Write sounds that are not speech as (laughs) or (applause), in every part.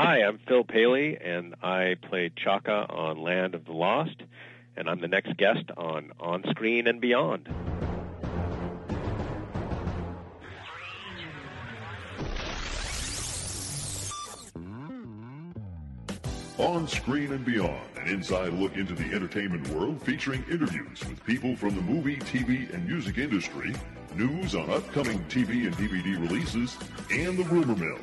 Hi, I'm Phil Paley, and I played Chaka on Land of the Lost, and I'm the next guest on On Screen and Beyond. On Screen and Beyond, an inside look into the entertainment world featuring interviews with people from the movie, TV, and music industry, news on upcoming TV and DVD releases, and the rumor mill.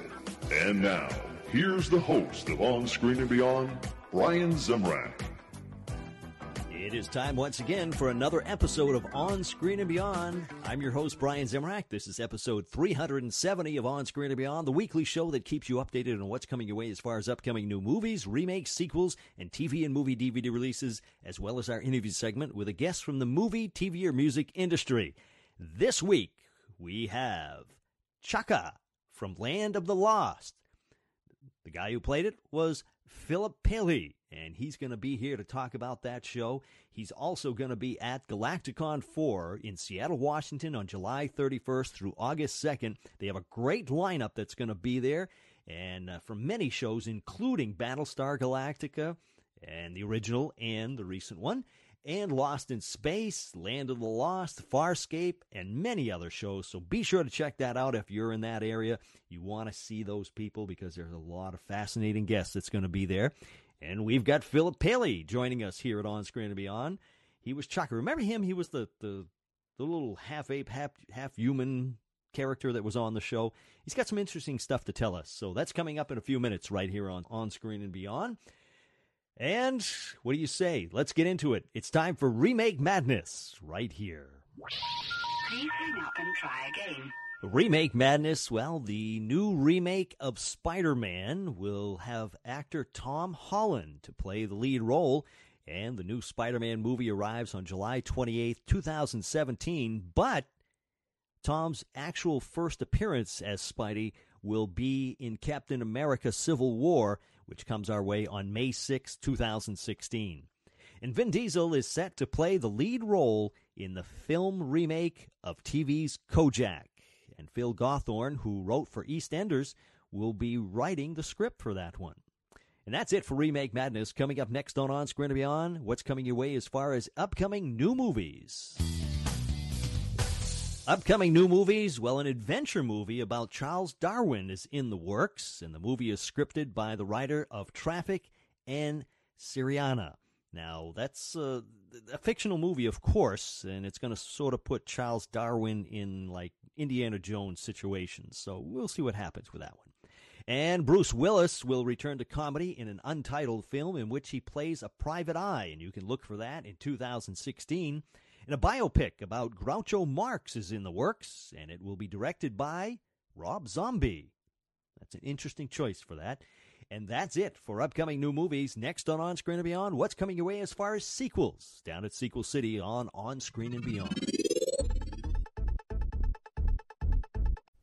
And now, here's the host of On Screen and Beyond, Brian Zemrak. It is time once again for another episode of On Screen and Beyond. I'm your host, Brian Zemrak. This is episode 370 of On Screen and Beyond, the weekly show that keeps you updated on what's coming your way as far as upcoming new movies, remakes, sequels, and TV and movie DVD releases, as well as our interview segment with a guest from the movie, TV, or music industry. This week, we have Chaka from Land of the Lost. The guy who played it was Philip Paley, and he's going to be here to talk about that show. He's also going to be at Galacticon 4 in Seattle, Washington on July 31st through August 2nd. They have a great lineup that's going to be there, and uh, from many shows, including Battlestar Galactica and the original and the recent one and Lost in Space, Land of the Lost, Farscape, and many other shows. So be sure to check that out if you're in that area. You want to see those people because there's a lot of fascinating guests that's going to be there. And we've got Philip Paley joining us here at On Screen and Beyond. He was Chaka. Remember him? He was the, the, the little half ape, half, half human character that was on the show. He's got some interesting stuff to tell us. So that's coming up in a few minutes right here on On Screen and Beyond. And what do you say? Let's get into it. It's time for Remake Madness right here. Please hang up and try again. Remake Madness, well, the new remake of Spider Man will have actor Tom Holland to play the lead role, and the new Spider Man movie arrives on July 28th, 2017. But Tom's actual first appearance as Spidey will be in Captain America Civil War, which comes our way on May 6, 2016. And Vin Diesel is set to play the lead role in the film remake of TV's Kojak. And Phil Gawthorne, who wrote for EastEnders, will be writing the script for that one. And that's it for Remake Madness. Coming up next on On Screen and Beyond, what's coming your way as far as upcoming new movies. Upcoming new movies, well, an adventure movie about Charles Darwin is in the works, and the movie is scripted by the writer of Traffic and Syriana. Now, that's uh, a fictional movie, of course, and it's going to sort of put Charles Darwin in like Indiana Jones situations. So we'll see what happens with that one. And Bruce Willis will return to comedy in an untitled film in which he plays a private eye, and you can look for that in 2016. And a biopic about Groucho Marx is in the works, and it will be directed by Rob Zombie. That's an interesting choice for that. And that's it for upcoming new movies. Next on On Screen and Beyond, what's coming your way as far as sequels down at Sequel City on On Screen and Beyond.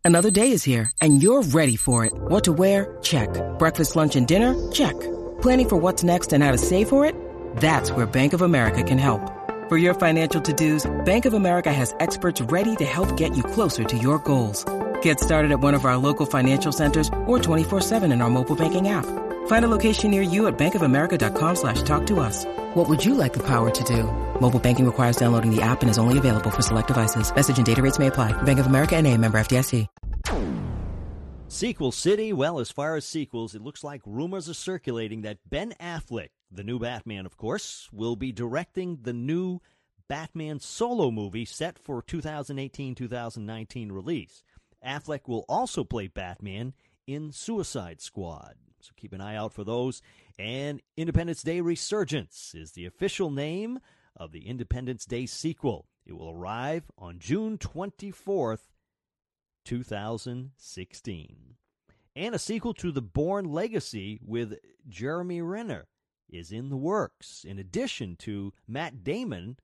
Another day is here, and you're ready for it. What to wear? Check. Breakfast, lunch, and dinner? Check. Planning for what's next and how to save for it? That's where Bank of America can help. For your financial to-dos, Bank of America has experts ready to help get you closer to your goals. Get started at one of our local financial centers or 24-7 in our mobile banking app. Find a location near you at bankofamerica.com slash talk to us. What would you like the power to do? Mobile banking requires downloading the app and is only available for select devices. Message and data rates may apply. Bank of America and a member FDIC. Sequel City, well, as far as sequels, it looks like rumors are circulating that Ben Affleck, the new Batman, of course, will be directing the new Batman solo movie set for 2018 2019 release. Affleck will also play Batman in Suicide Squad. So keep an eye out for those. And Independence Day Resurgence is the official name of the Independence Day sequel. It will arrive on June 24th, 2016. And a sequel to The Bourne Legacy with Jeremy Renner is in the works, in addition to Matt Damon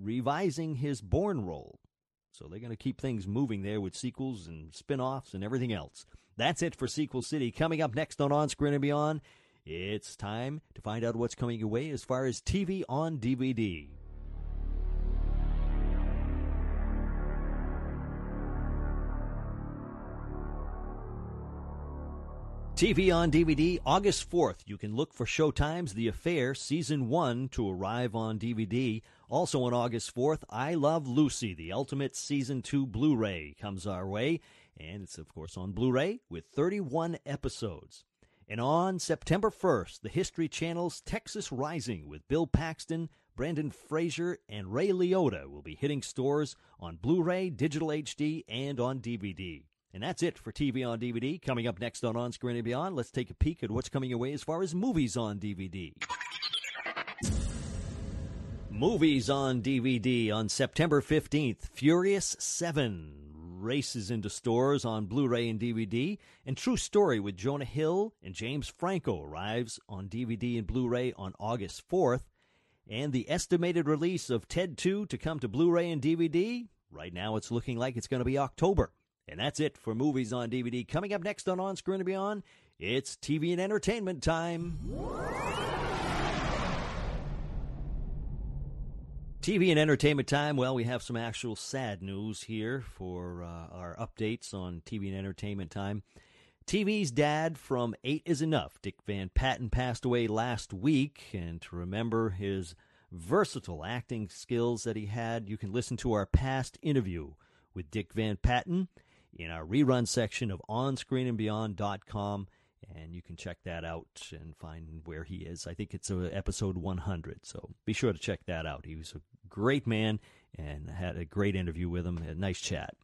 revising his Bourne role. So they're going to keep things moving there with sequels and spin offs and everything else. That's it for Sequel City. Coming up next on On Screen and Beyond, it's time to find out what's coming your way as far as TV on DVD. TV on DVD, August 4th. You can look for Showtime's The Affair Season 1 to arrive on DVD. Also on August 4th, I Love Lucy, the Ultimate Season 2 Blu ray comes our way. And it's, of course, on Blu ray with 31 episodes. And on September 1st, the History Channel's Texas Rising with Bill Paxton, Brendan Fraser, and Ray Liotta will be hitting stores on Blu ray, digital HD, and on DVD. And that's it for TV on DVD. Coming up next on On Screen and Beyond, let's take a peek at what's coming your way as far as movies on DVD. Movies on DVD on September 15th Furious 7 races into stores on Blu ray and DVD. And True Story with Jonah Hill and James Franco arrives on DVD and Blu ray on August 4th. And the estimated release of Ted 2 to come to Blu ray and DVD, right now it's looking like it's going to be October. And that's it for movies on DVD. Coming up next on On Screen and Beyond, it's TV and entertainment time. TV and entertainment time. Well, we have some actual sad news here for uh, our updates on TV and entertainment time. TV's dad from Eight is Enough, Dick Van Patten, passed away last week. And to remember his versatile acting skills that he had, you can listen to our past interview with Dick Van Patten in our rerun section of onscreenandbeyond.com and you can check that out and find where he is. I think it's uh, episode 100, so be sure to check that out. He was a great man and had a great interview with him, a nice chat.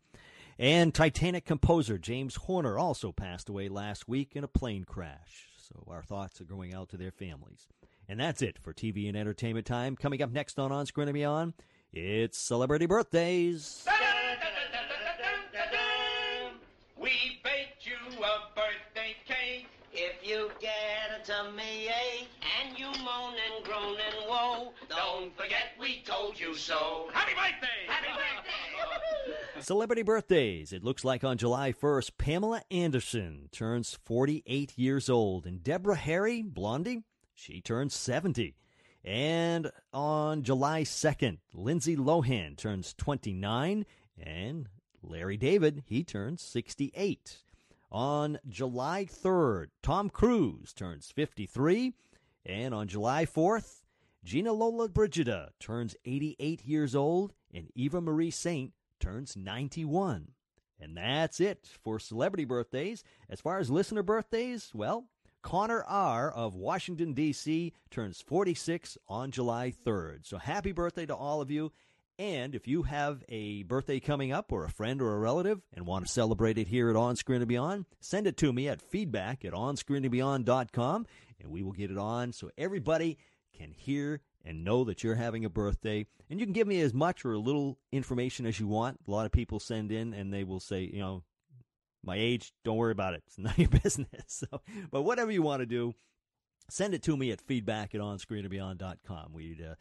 And Titanic composer James Horner also passed away last week in a plane crash. So our thoughts are going out to their families. And that's it for TV and entertainment time. Coming up next on On Screen and Beyond, it's celebrity birthdays. You a birthday cake. If you get a tummy ache and you moan and groan and woe, don't forget we told you so. Happy birthday! Happy birthday! Celebrity birthdays. It looks like on July 1st, Pamela Anderson turns 48 years old, and Deborah Harry, Blondie, she turns 70. And on July 2nd, Lindsay Lohan turns 29, and Larry David, he turns 68. On July 3rd, Tom Cruise turns 53. And on July 4th, Gina Lollobrigida turns 88 years old, and Eva Marie Saint turns 91. And that's it for celebrity birthdays. As far as listener birthdays, well, Connor R. of Washington, D.C. turns 46 on July 3rd. So happy birthday to all of you. And if you have a birthday coming up or a friend or a relative and want to celebrate it here at On Screen and Beyond, send it to me at feedback at onscreenandbeyond.com and we will get it on so everybody can hear and know that you're having a birthday. And you can give me as much or a little information as you want. A lot of people send in and they will say, you know, my age, don't worry about it. It's (laughs) none of your business. So, but whatever you want to do, send it to me at feedback at onscreenandbeyond.com. We'd uh,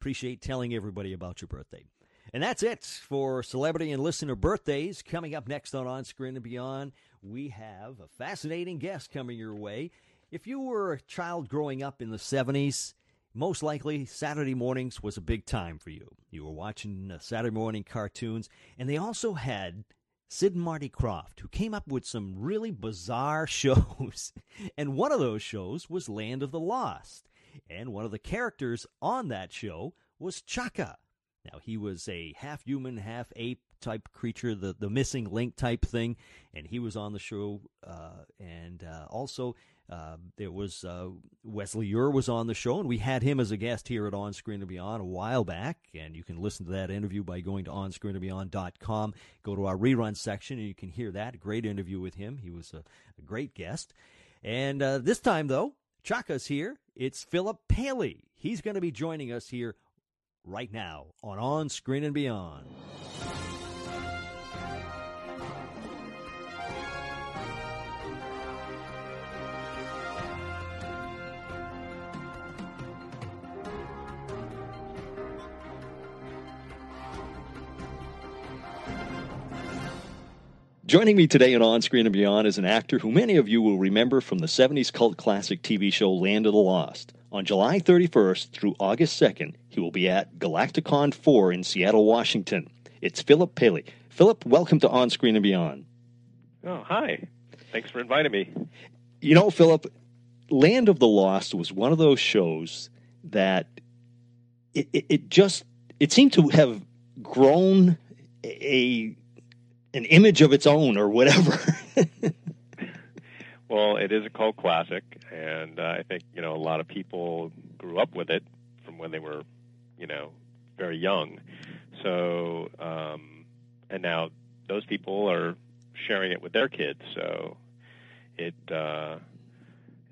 Appreciate telling everybody about your birthday. And that's it for celebrity and listener birthdays. Coming up next on On Screen and Beyond, we have a fascinating guest coming your way. If you were a child growing up in the 70s, most likely Saturday mornings was a big time for you. You were watching uh, Saturday morning cartoons, and they also had Sid and Marty Krofft, who came up with some really bizarre (laughs) shows. and one of those shows was Land of the Lost. And one of the characters on that show was Chaka. Now, he was a half human, half ape type creature, the, the missing link type thing, and he was on the show. Uh, and uh, also, uh, there was uh, Wesley Ure was on the show, and we had him as a guest here at On Screen and Beyond a while back. And you can listen to that interview by going to onscreenandbeyond.com. Go to our rerun section, and you can hear that. Great interview with him. He was a, a great guest. And uh, this time, though, Chaka's here. It's Philip Paley. He's going to be joining us here right now on On Screen and Beyond. Joining me today on On Screen and Beyond is an actor who many of you will remember from the 70s cult classic TV show Land of the Lost. On July 31st through August 2nd, he will be at Galacticon 4 in Seattle, Washington. It's Philip Paley. Philip, welcome to On Screen and Beyond. Oh, hi. Thanks for inviting me. You know, Philip, Land of the Lost was one of those shows that it, it, it just it seemed to have grown a an image of its own or whatever. (laughs) Well, it is a cult classic, and uh, I think you know a lot of people grew up with it from when they were, you know, very young. So, um, and now those people are sharing it with their kids. So, it uh,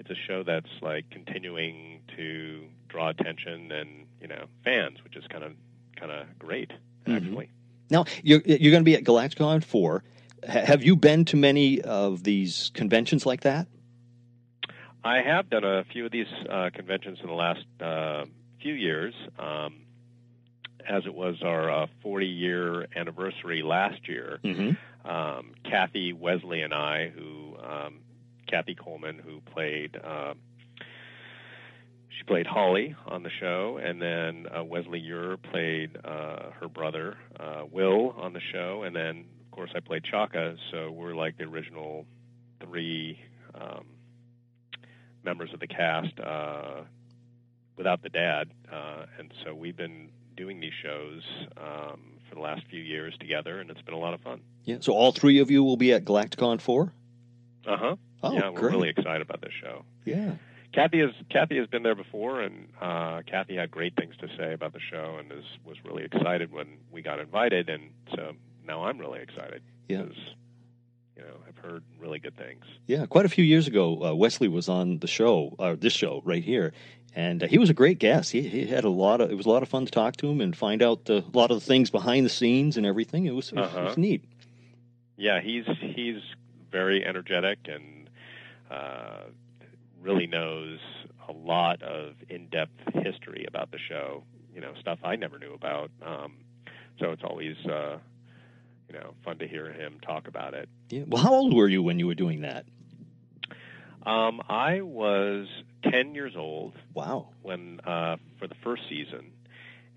it's a show that's like continuing to draw attention and you know fans, which is kind of kind of great actually. Now you're you're going to be at Galacticon four. Ha- have you been to many of these conventions like that? I have done a few of these uh, conventions in the last uh, few years, um, as it was our uh, 40 year anniversary last year. Mm-hmm. Um, Kathy Wesley and I, who um, Kathy Coleman, who played. She played Holly on the show, and then uh, Wesley Ure played uh, her brother uh, Will on the show, and then of course I played Chaka. So we're like the original three um, members of the cast uh, without the dad, uh, and so we've been doing these shows um, for the last few years together, and it's been a lot of fun. Yeah. So all three of you will be at Galacticon four. Uh huh. Oh, yeah, we're great. really excited about this show. Yeah. Kathy has Kathy has been there before, and uh, Kathy had great things to say about the show, and is, was really excited when we got invited, and so now I'm really excited Yeah. because you know I've heard really good things. Yeah, quite a few years ago, uh, Wesley was on the show, uh, this show right here, and uh, he was a great guest. He, he had a lot of. It was a lot of fun to talk to him and find out uh, a lot of the things behind the scenes and everything. It was, it was, it was Uh-huh. neat. Yeah, he's he's very energetic and uh, really knows a lot of in-depth history about the show. You know, stuff I never knew about. Um, so it's always uh, you know fun to hear him talk about it. Yeah. Well, how old were you when you were doing that? Um, I was 10 years old Wow. when uh, for the first season,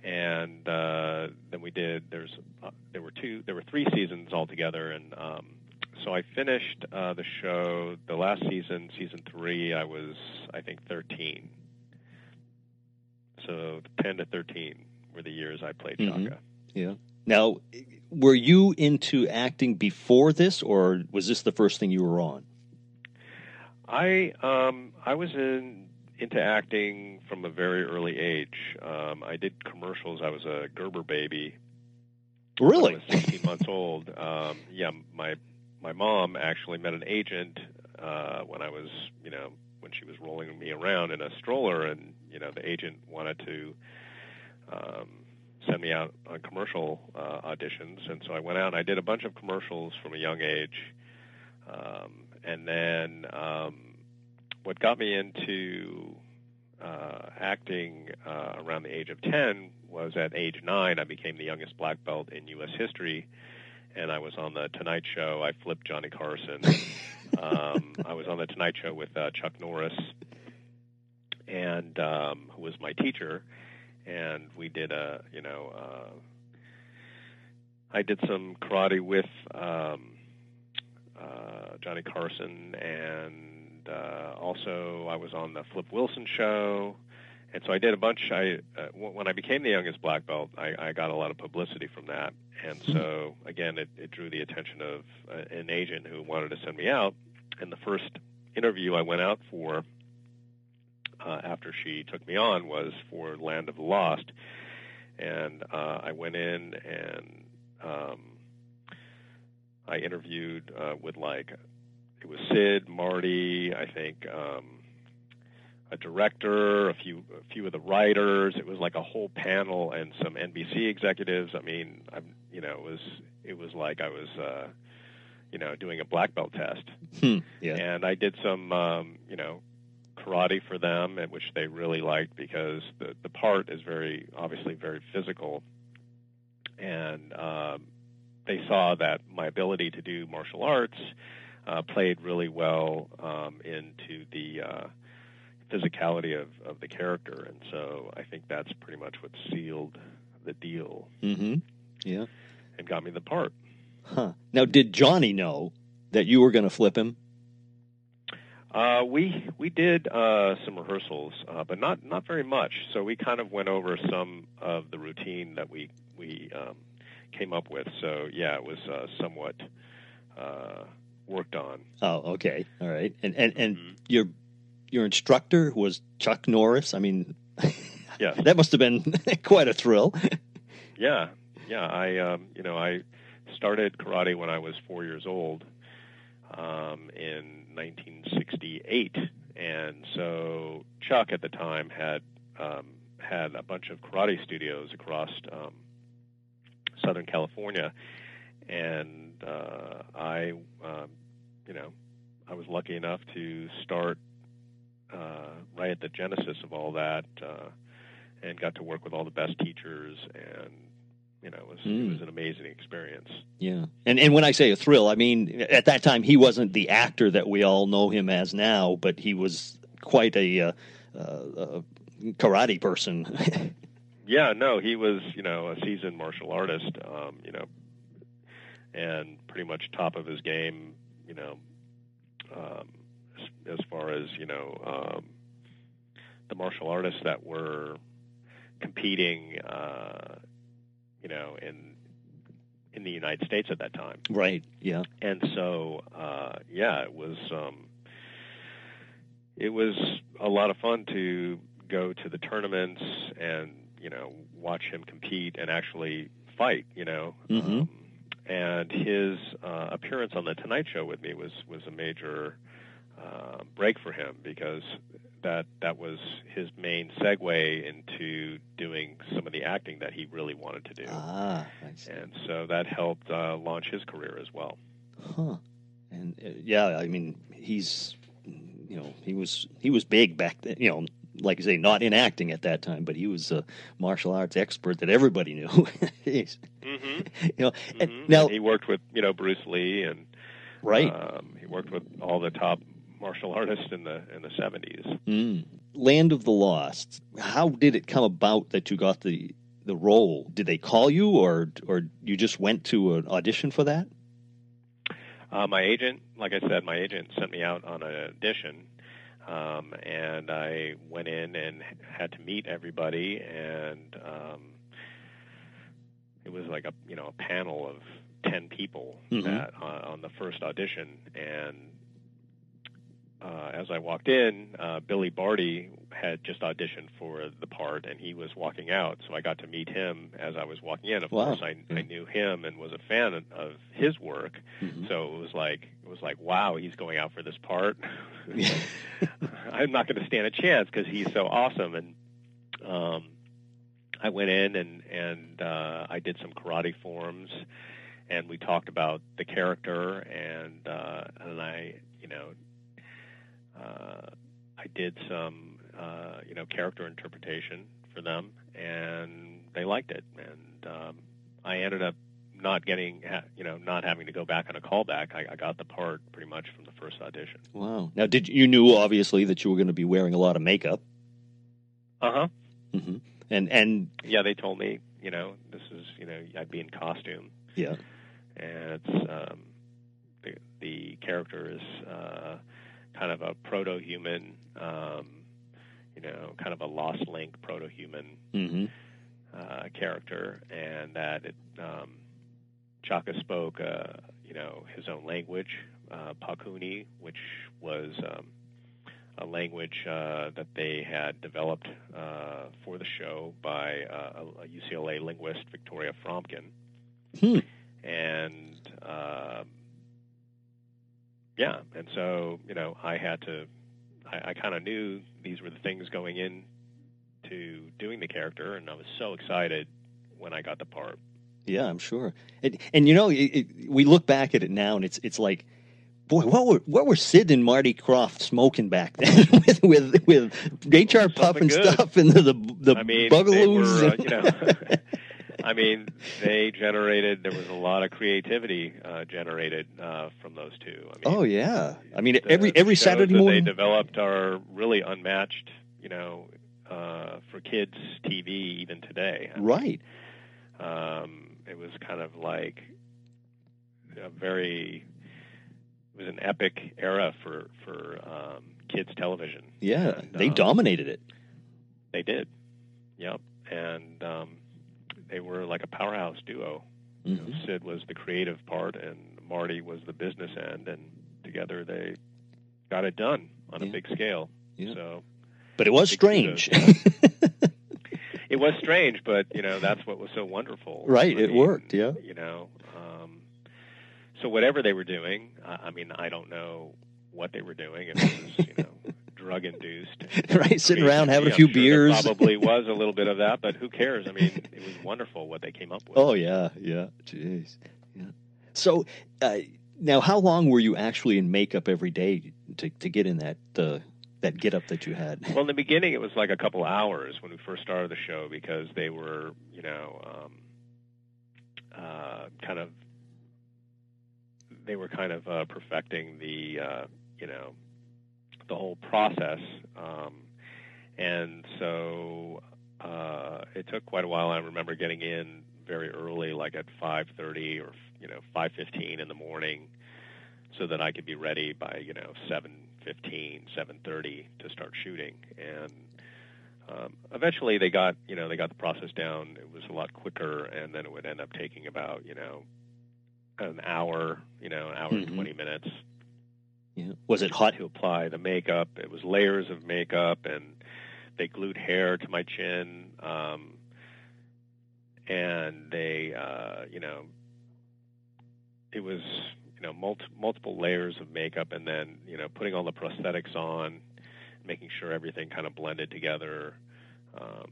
and uh, then we did. There's uh, there were two, there were three seasons altogether, and um, so I finished uh, the show. The last season, season three, I was I think 13. So 10 to 13 were the years I played Mhm. Chaka. Yeah. Now, were you into acting before this, or was this the first thing you were on? I um I was in into acting from a very early age. Um, I did commercials. I was a Gerber baby. Really? When I was 16 months old. Um, yeah, my my mom actually met an agent uh, when I was you know when she was rolling me around in a stroller, and you know the agent wanted to um, send me out on commercial uh, auditions, and so I went out and I did a bunch of commercials from a young age. Um, and then um, what got me into uh, acting uh, around the age of 10 was at age 9, I became the youngest black belt in U.S. history. And I was on the Tonight Show. I flipped Johnny Carson. (laughs) um, I was on the Tonight Show with uh, Chuck Norris, and um, who was my teacher. And we did a, you know, uh, I did some karate with um, uh, Johnny Carson, and uh, also I was on the Flip Wilson show, and so I did a bunch. I uh, when I became the youngest black belt, I, I got a lot of publicity from that, and so again, it, it drew the attention of uh, an agent who wanted to send me out. And the first interview I went out for uh, after she took me on was for Land of the Lost, and uh, I went in and um, I interviewed uh, with like it was Sid, Marty, I think um, a director, a few a few of the writers. It was like a whole panel and some NBC executives. I mean, I'm you know it was it was like I was uh, you know doing a black belt test, Hmm. Yeah. and I did some um, you know karate for them, and which they really liked because the the part is very obviously very physical, and um, they saw that my ability to do martial arts uh, played really well um, into the uh, physicality of, of the character, and so I think that's pretty much what sealed the deal Mm-hmm. Yeah. and got me the part. Huh. Now, did Johnny know that you were going to flip him? Uh, we we did uh, some rehearsals, uh, but not not very much. So we kind of went over some of the routine that we we um, came up with. So yeah, it was uh, somewhat uh, worked on. Oh, okay, all right. And and and Mhm. your your instructor was Chuck Norris. I mean, (laughs) Yes. that must have been (laughs) quite a thrill. (laughs) Yeah, yeah. I, um, you know, I started karate when I was four years old um, in 1968, and so Chuck at the time had um, had a bunch of karate studios across um, Southern California, and uh, I, um, you know, I was lucky enough to start right at the genesis of all that. Uh, and got to work with all the best teachers and you know it was Mm. it was an amazing experience Yeah, and and when I say a thrill, I mean at that time he wasn't the actor that we all know him as now, but he was quite a uh, uh, uh, karate person. (laughs) yeah no he was you know a seasoned martial artist um you know and pretty much top of his game you know um as, far as you know um the martial artists that were competing uh you know in in the United States at that time right? Yeah. and so uh, yeah, it was um, it was a lot of fun to go to the tournaments and you know watch him compete and actually fight. You know, Mhm. um, and his uh, appearance on the Tonight Show with me was was a major uh, break for him because that that was his main segue into doing some of the acting that he really wanted to do. Ah, I see. And so that helped uh, launch his career as well. Huh. And uh, yeah, I mean, he's you know he was he was big back then. You know, like I say, not in acting at that time, but he was a martial arts expert that everybody knew. (laughs) Mm-hmm. (laughs) you know, and now he worked with you know Bruce Lee and right. Um, he worked with all the top martial artist in the in the seventies. Mm. Land of the Lost. How did it come about that you got the the role? Did they call you, or or you just went to an audition for that? Uh, my agent, like I said, my agent sent me out on an audition, um, and I went in and had to meet everybody, and um, it was like a you know a panel of ten people Mhm. that uh, on the first audition, and uh, as I walked in, uh, Billy Barty had just auditioned for the part, and he was walking out. So I got to meet him as I was walking in. Of Wow. course, I, I knew him and was a fan of his work. Mhm. So it was like it was like, wow, he's going out for this part. (laughs) I'm not going to stand a chance because he's so awesome. And um, I went in and and uh, I did some karate forms, and we talked about the character, and uh, and I, you know, I did some, uh, you know, character interpretation for them, and they liked it, and um, I ended up not getting, you know, not having to go back on a callback. I, I got the part pretty much from the first audition. Wow. Now, did you knew obviously that you were going to be wearing a lot of makeup? Uh huh. hmm And and Yeah, they told me, you know, this is, you know, I'd be in costume, yeah. and it's um, the the character is uh, kind of a proto-human, um, you know, kind of a lost link proto-human hmm uh, character, and that it, um, Chaka spoke, uh, you know, his own language, uh, Pakuni, which was um, a language uh, that they had developed uh, for the show by uh, a, a UCLA linguist, Victoria Fromkin, Hmm. and um, yeah, and so you know, I had to. I, I kind of knew these were the things going in to doing the character, and I was so excited when I got the part. Yeah, I'm sure. And, and you know, it, it, we look back at it now, and it's it's like, boy, what were what were Sid and Marty Krofft smoking back then (laughs) with with with HR Puff and good. stuff and the the, the I mean, bugaloos? were, uh, you know, (laughs) (laughs) I mean, they generated. There was a lot of creativity uh, generated uh, from those two. I mean, oh yeah, I mean the every every Saturday that morning. they developed are really unmatched. You know, uh, for kids TV even today. I mean, Right. Um, it was kind of like a very, It was an epic era for for um, kids television. Yeah, And, they um, dominated it. They did. Yep. And um, they were like a powerhouse duo. You know, Mhm. Sid was the creative part, and Marty was the business end, and together they got it done on Yeah. a big scale. Yeah. So But it was strange. (laughs) it was strange, but you know that's what was so wonderful. Right, I it worked, yeah. You know, um, so whatever they were doing, I, I mean, I don't know what they were doing. It was, you know, drug induced, (laughs) right, sitting around having a few sure beers. Probably (laughs) was a little bit of that, but who cares? I mean, it was wonderful what they came up with. Oh yeah, yeah. Jeez. Yeah. So uh, now, how long were you actually in makeup every day to to get in that uh, that get up that you had? Well, in the beginning, it was like a couple hours when we first started the show because they were, you know, um, uh, kind of, they were kind of uh, perfecting the, uh, you know, the whole process, um, and so uh, it took quite a while. I remember getting in very early, like at 5:30 or you know 5:15 in the morning, so that I could be ready by you know 7:15, 7:30 to start shooting. And um, eventually, they got you know they got the process down. It was a lot quicker, and then it would end up taking about you know an hour, you know, an hour and Mhm. 20 minutes Yeah. Was it hot? to apply the makeup. It was layers of makeup, and they glued hair to my chin, um, and they, uh, you know, it was you know multi- multiple layers of makeup, and then you know putting all the prosthetics on, making sure everything kind of blended together. Um,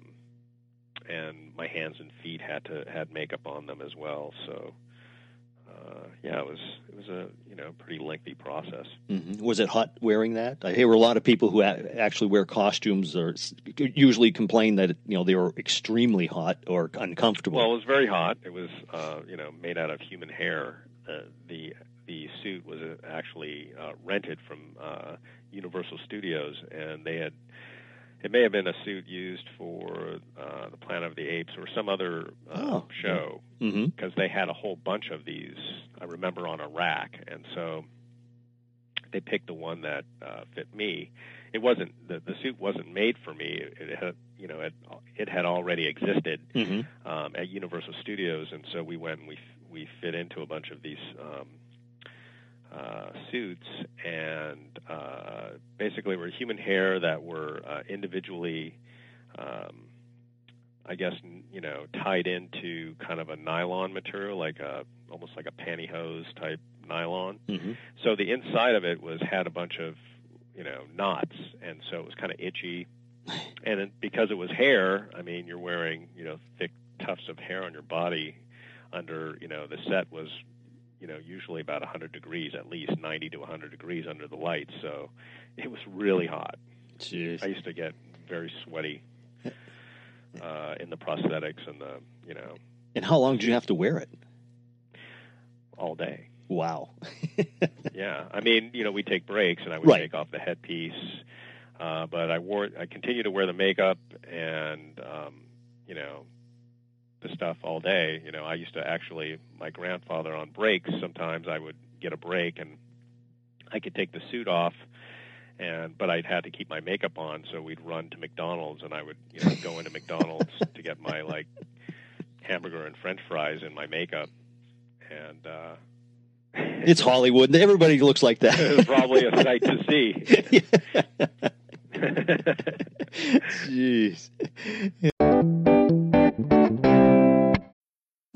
and my hands and feet had to had makeup on them as well. So uh, yeah, it was it was a you know pretty lengthy process. hmm Was it hot wearing that? I hear a lot of people who a- actually wear costumes or usually complain that you know they were extremely hot or uncomfortable. Well, it was very hot. It was uh, you know made out of human hair. Uh, the the suit was actually uh, rented from uh, Universal Studios, and they had it may have been a suit used for uh, the Planet of the Apes or some other uh, Oh, show hmm because they had a whole bunch of these. I remember on a rack, and so they picked the one that uh, fit me. It wasn't the the suit wasn't made for me. It, it had you know it it had already existed hmm um, at Universal Studios, and so we went and we we fit into a bunch of these um, uh, suits, and uh, basically were human hair that were uh, individually, um, I guess n- you know, tied into kind of a nylon material, like a almost like a pantyhose type nylon. hmm So the inside of it was had a bunch of you know knots, and so it was kind of itchy. (sighs) And it, because it was hair, I mean, you're wearing you know thick tufts of hair on your body. Under you know the set was you know usually about 100 degrees, at least 90 to 100 degrees under the lights. So it was really hot. Jeez. I used to get very sweaty uh, in the prosthetics and the you know And how long did you have to wear it? all day. Wow. (laughs) Yeah, I mean, you know, we take breaks, and I would Right. take off the headpiece, uh, but I wore, I continued to wear the makeup and, um, you know, stuff all day. You know, I used to actually, my grandfather on breaks. Sometimes I would get a break, and I could take the suit off, and but I'd had to keep my makeup on, so we'd run to McDonald's, and I would, you know, go into McDonald's (laughs) to get my like hamburger and French fries in my makeup, and. uh It's Hollywood. Everybody looks like it was that. (laughs) probably a sight to see. (laughs) Jeez.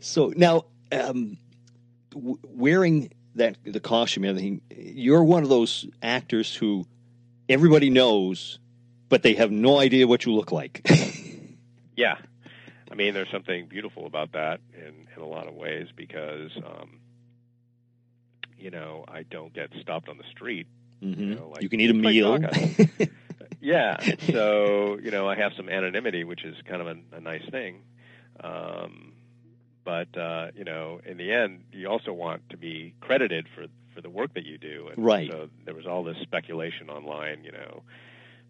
So now, um, w- wearing that the costume, and everything, you're one of those actors who everybody knows, but they have no idea what you look like. (laughs) yeah, I mean, there's something beautiful about that in in a lot of ways because, um, you know, I don't get stopped on the street. hmm You know, like, you can eat a (laughs) meal. (laughs) Yeah, (laughs) so you know, I have some anonymity, which is kind of a, a nice thing. Um, but uh, you know, in the end, you also want to be credited for for the work that you do. And Right. So there was all this speculation online. You know,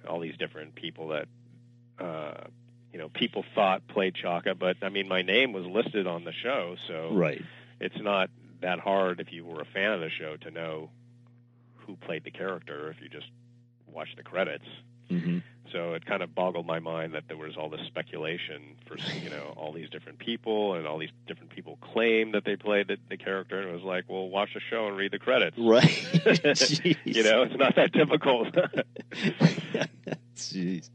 all these different people that. Uh, you know, people thought played Chaka, but I mean, my name was listed on the show, so right. it's not that hard if you were a fan of the show to know who played the character if you just watch the credits. Hmm So it kind of boggled my mind that there was all this speculation for you know all these different people and all these different people claim that they played the, the character, and it was like, well, watch the show and read the credits. Right. (laughs) you know, it's not that difficult. (laughs) Jeez.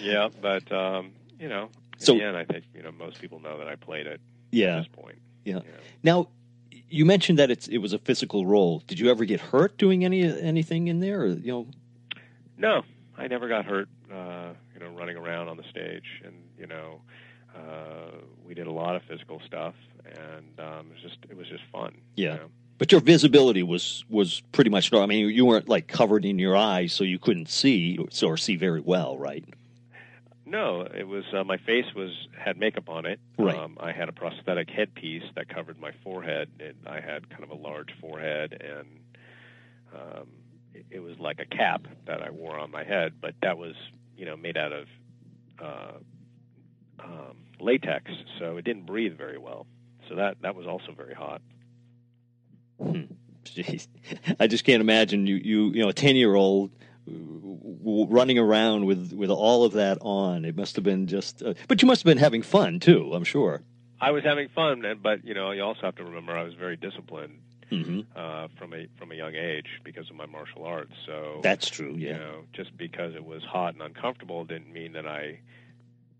yeah, but um, you know, in So- the I think you know most people know that I played it Yeah. at this point. Yeah. you know. Now, you mentioned that it's it was a physical role. Did you ever get hurt doing any anything in there? Or, you know. No, I never got hurt. Uh, you know, running around on the stage, and you know, uh, we did a lot of physical stuff, and um, it was just it was just fun. you Yeah. know. But your visibility was was pretty much. I mean, you weren't like covered in your eyes, so you couldn't see or see very well, right? No, it was uh, my face was had makeup on it. Right. Um, I had a prosthetic headpiece that covered my forehead, and I had kind of a large forehead, and um, it, was like a cap that I wore on my head, but that was you know made out of uh, um, latex, so it didn't breathe very well. So that that was also very hot. Jeez. I just can't imagine you you you know a ten year old running around with with all of that on. It must have been just. Uh, but you must have been having fun too. I'm sure. I was having fun, but you know you also have to remember I was very disciplined hmm uh, from a from a young age because of my martial arts. So That's true. you Yeah. know, just because it was hot and uncomfortable didn't mean that I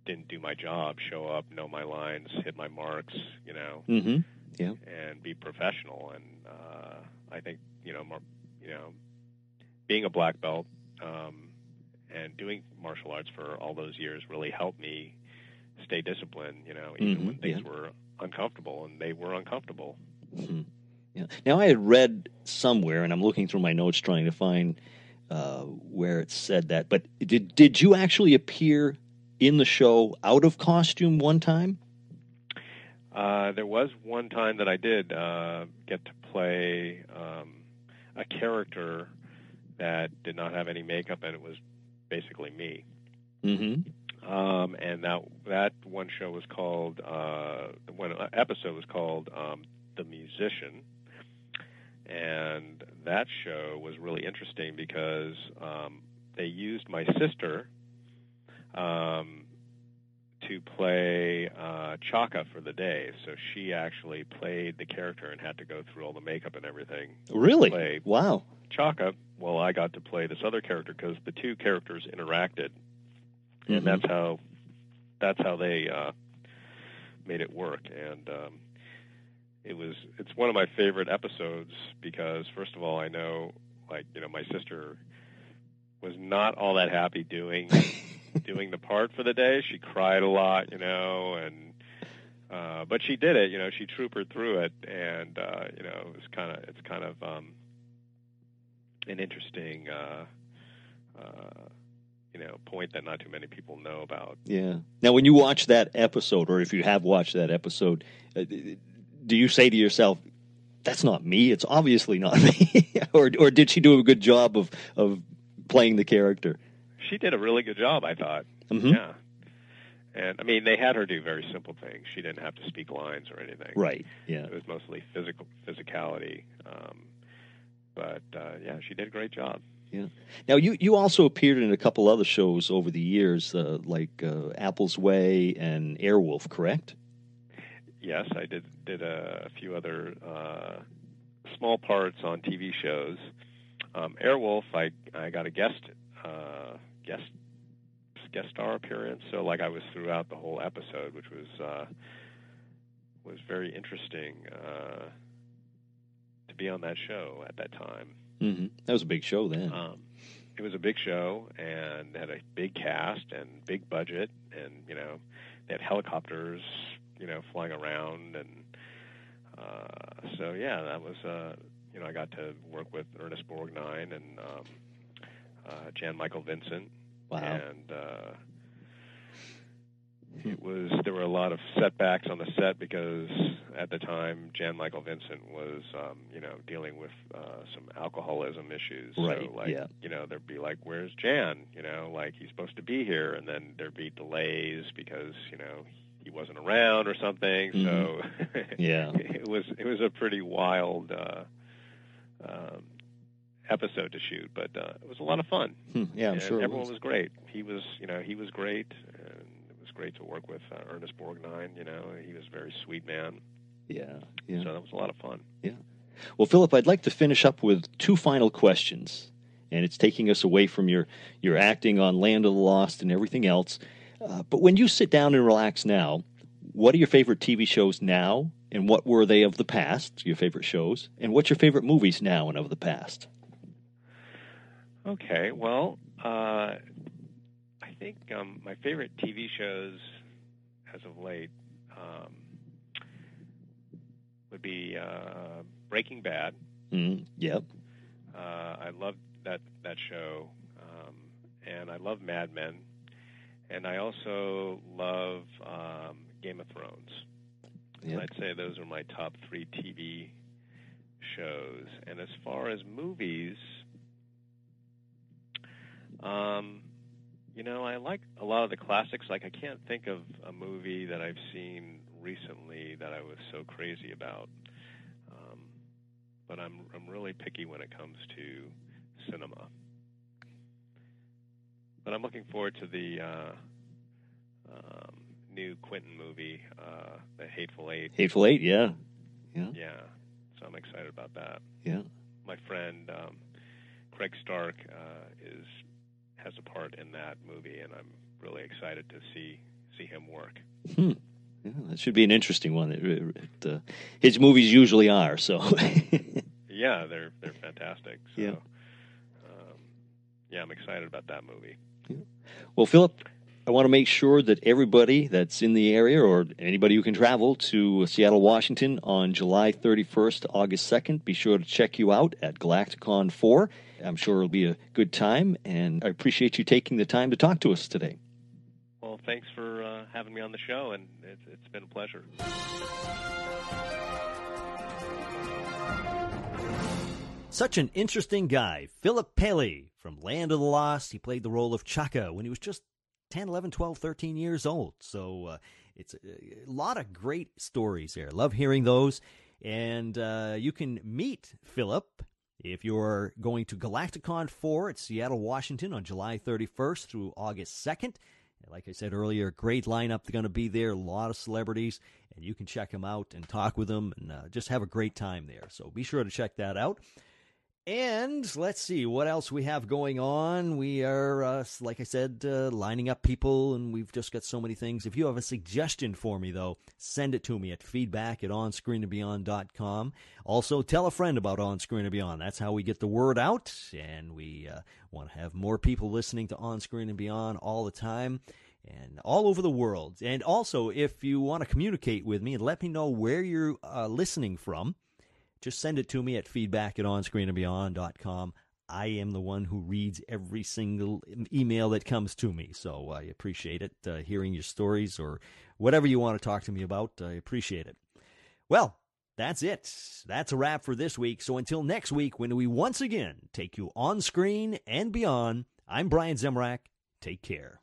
didn't do my job, show up, know my lines, hit my marks, you know, hmm Yeah. and be professional. And uh, I think you know, mar- you know, being a black belt um, and doing martial arts for all those years really helped me stay disciplined. You know, even Mhm, when things yeah. were uncomfortable, and they were uncomfortable. Now I had read somewhere, and I'm looking through my notes trying to find uh, where it said that. But did did you actually appear in the show out of costume one time? Uh, there was one time that I did uh, get to play um, a character that did not have any makeup, and it was basically me. Mm-hmm. Um, and that that one show was called uh, the one episode was called um, The Musician, and that show was really interesting because um, they used my sister um, to play uh, Chaka for the day. So she actually played the character and had to go through all the makeup and everything. Really? Play Wow. Chaka. Well, I got to play this other character because the two characters interacted, and Mhm. that's how that's how they uh, made it work. And um, it was it's one of my favorite episodes because first of all, I know like you know my sister was not all that happy doing (laughs) doing the part for the day. She cried a lot, you know, and uh, but she did it. You know, she troopered through it, and uh, you know, it was kind of it's kind of um, an interesting uh, uh, you know point that not too many people know about. Yeah. Now, when you watch that episode, or if you have watched that episode, uh, do you say to yourself, "That's not me. It's obviously not (laughs) me," or or did she do a good job of of playing the character? She did a really good job, I thought. Mhm. Yeah. And I mean, they had her do very simple things. She didn't have to speak lines or anything. Right. Yeah. It was mostly physical physicality. Um, but uh, yeah, she did a great job. Yeah. Now, you, you also appeared in a couple other shows over the years, uh, like uh, Apple's Way and Airwolf, correct? Yes, I did did a, a few other uh, small parts on TV shows. Um, Airwolf, I I got a guest uh, guest guest star appearance, so like I was throughout the whole episode, which was uh, was very interesting uh, to be on that show at that time. Mm-hmm. That was a big show then. Um, it was a big show and had a big cast and big budget, and you know, they had helicopters, you know, flying around, and uh, so yeah, that was uh, you know I got to work with Ernest Borgnine and um, uh, Jan Michael Vincent, Wow. and uh, it was there were a lot of setbacks on the set because at the time Jan Michael Vincent was um, you know dealing with uh, some alcoholism issues. Right, So like yeah. you know there'd be like where's Jan? You know like he's supposed to be here, and then there'd be delays because you know he wasn't around or something. So Mm-hmm. (laughs) Yeah. it was it was a pretty wild. Uh, um, episode to shoot, but uh, it was a lot of fun. Hmm, yeah, I'm And sure. everyone was. was. great. He was, you know, he was great, and it was great to work with uh, Ernest Borgnine. You know, he was a very sweet man. Yeah, yeah. So that was a lot of fun. Yeah. Well, Philip, I'd like to finish up with two final questions, and it's taking us away from your your acting on Land of the Lost and everything else. Uh, but when you sit down and relax now, what are your favorite TV shows now, and what were they of the past? Your favorite shows, and what's your favorite movies now and of the past? Okay, well, uh, I think um, my favorite TV shows as of late um, would be uh, Breaking Bad. Mm, yep. Uh, I love that that show, um, and I love Mad Men, and I also love um, Game of Thrones. And I'd say those are my top three TV shows. And as far as movies, um, you know, I like a lot of the classics. Like I can't think of a movie that I've seen recently that I was so crazy about. Um, but I'm I'm really picky when it comes to cinema. But I'm looking forward to the uh, um, new Quentin movie, uh, The Hateful Eight. Hateful Eight. Yeah. Yeah. Yeah, so I'm excited about that. Yeah. My friend um, Craig Stark uh, is has a part in that movie, and I'm really excited to see see him work. Hmm. Yeah, that should be an interesting one. It, it, uh, his movies usually are so. (laughs) Yeah, they're they're fantastic. So, Yeah. um, yeah, I'm excited about that movie. Well, Philip, I want to make sure that everybody that's in the area or anybody who can travel to Seattle, Washington on July 31st, to August 2nd, be sure to check you out at Galacticon 4. I'm sure it'll be a good time, and I appreciate you taking the time to talk to us today. Well, thanks for uh, having me on the show, and it's, it's been a pleasure. Such an interesting guy, Philip Paley from Land of the Lost. He played the role of Chaka when he was just 10, 11, 12, 13 years old. So uh, it's a, a lot of great stories there. Love hearing those. And uh, you can meet Philip if you're going to Galacticon 4 at Seattle, Washington on July 31st through August 2nd. Like I said earlier, great lineup They're going to be there, a lot of celebrities, and you can check them out and talk with them and uh, just have a great time there. So be sure to check that out. And let's see what else we have going on. We are, uh, like I said, uh, lining up people, and we've just got so many things. If you have a suggestion for me, though, send it to me at feedback at onscreenandbeyond.com. Also, tell a friend about On Screen and Beyond. That's how we get the word out, and we uh, want to have more people listening to On Screen and Beyond all the time and all over the world. And also, if you want to communicate with me and let me know where you're uh, listening from, just send it to me at feedback at onscreenandbeyond.com. I am the one who reads every single email that comes to me, so I appreciate it. Uh, hearing your stories or whatever you want to talk to me about, I appreciate it. Well, that's it. That's a wrap for this week. So until next week, when we once again take you on screen and beyond, I'm Brian Zemrak. Take care.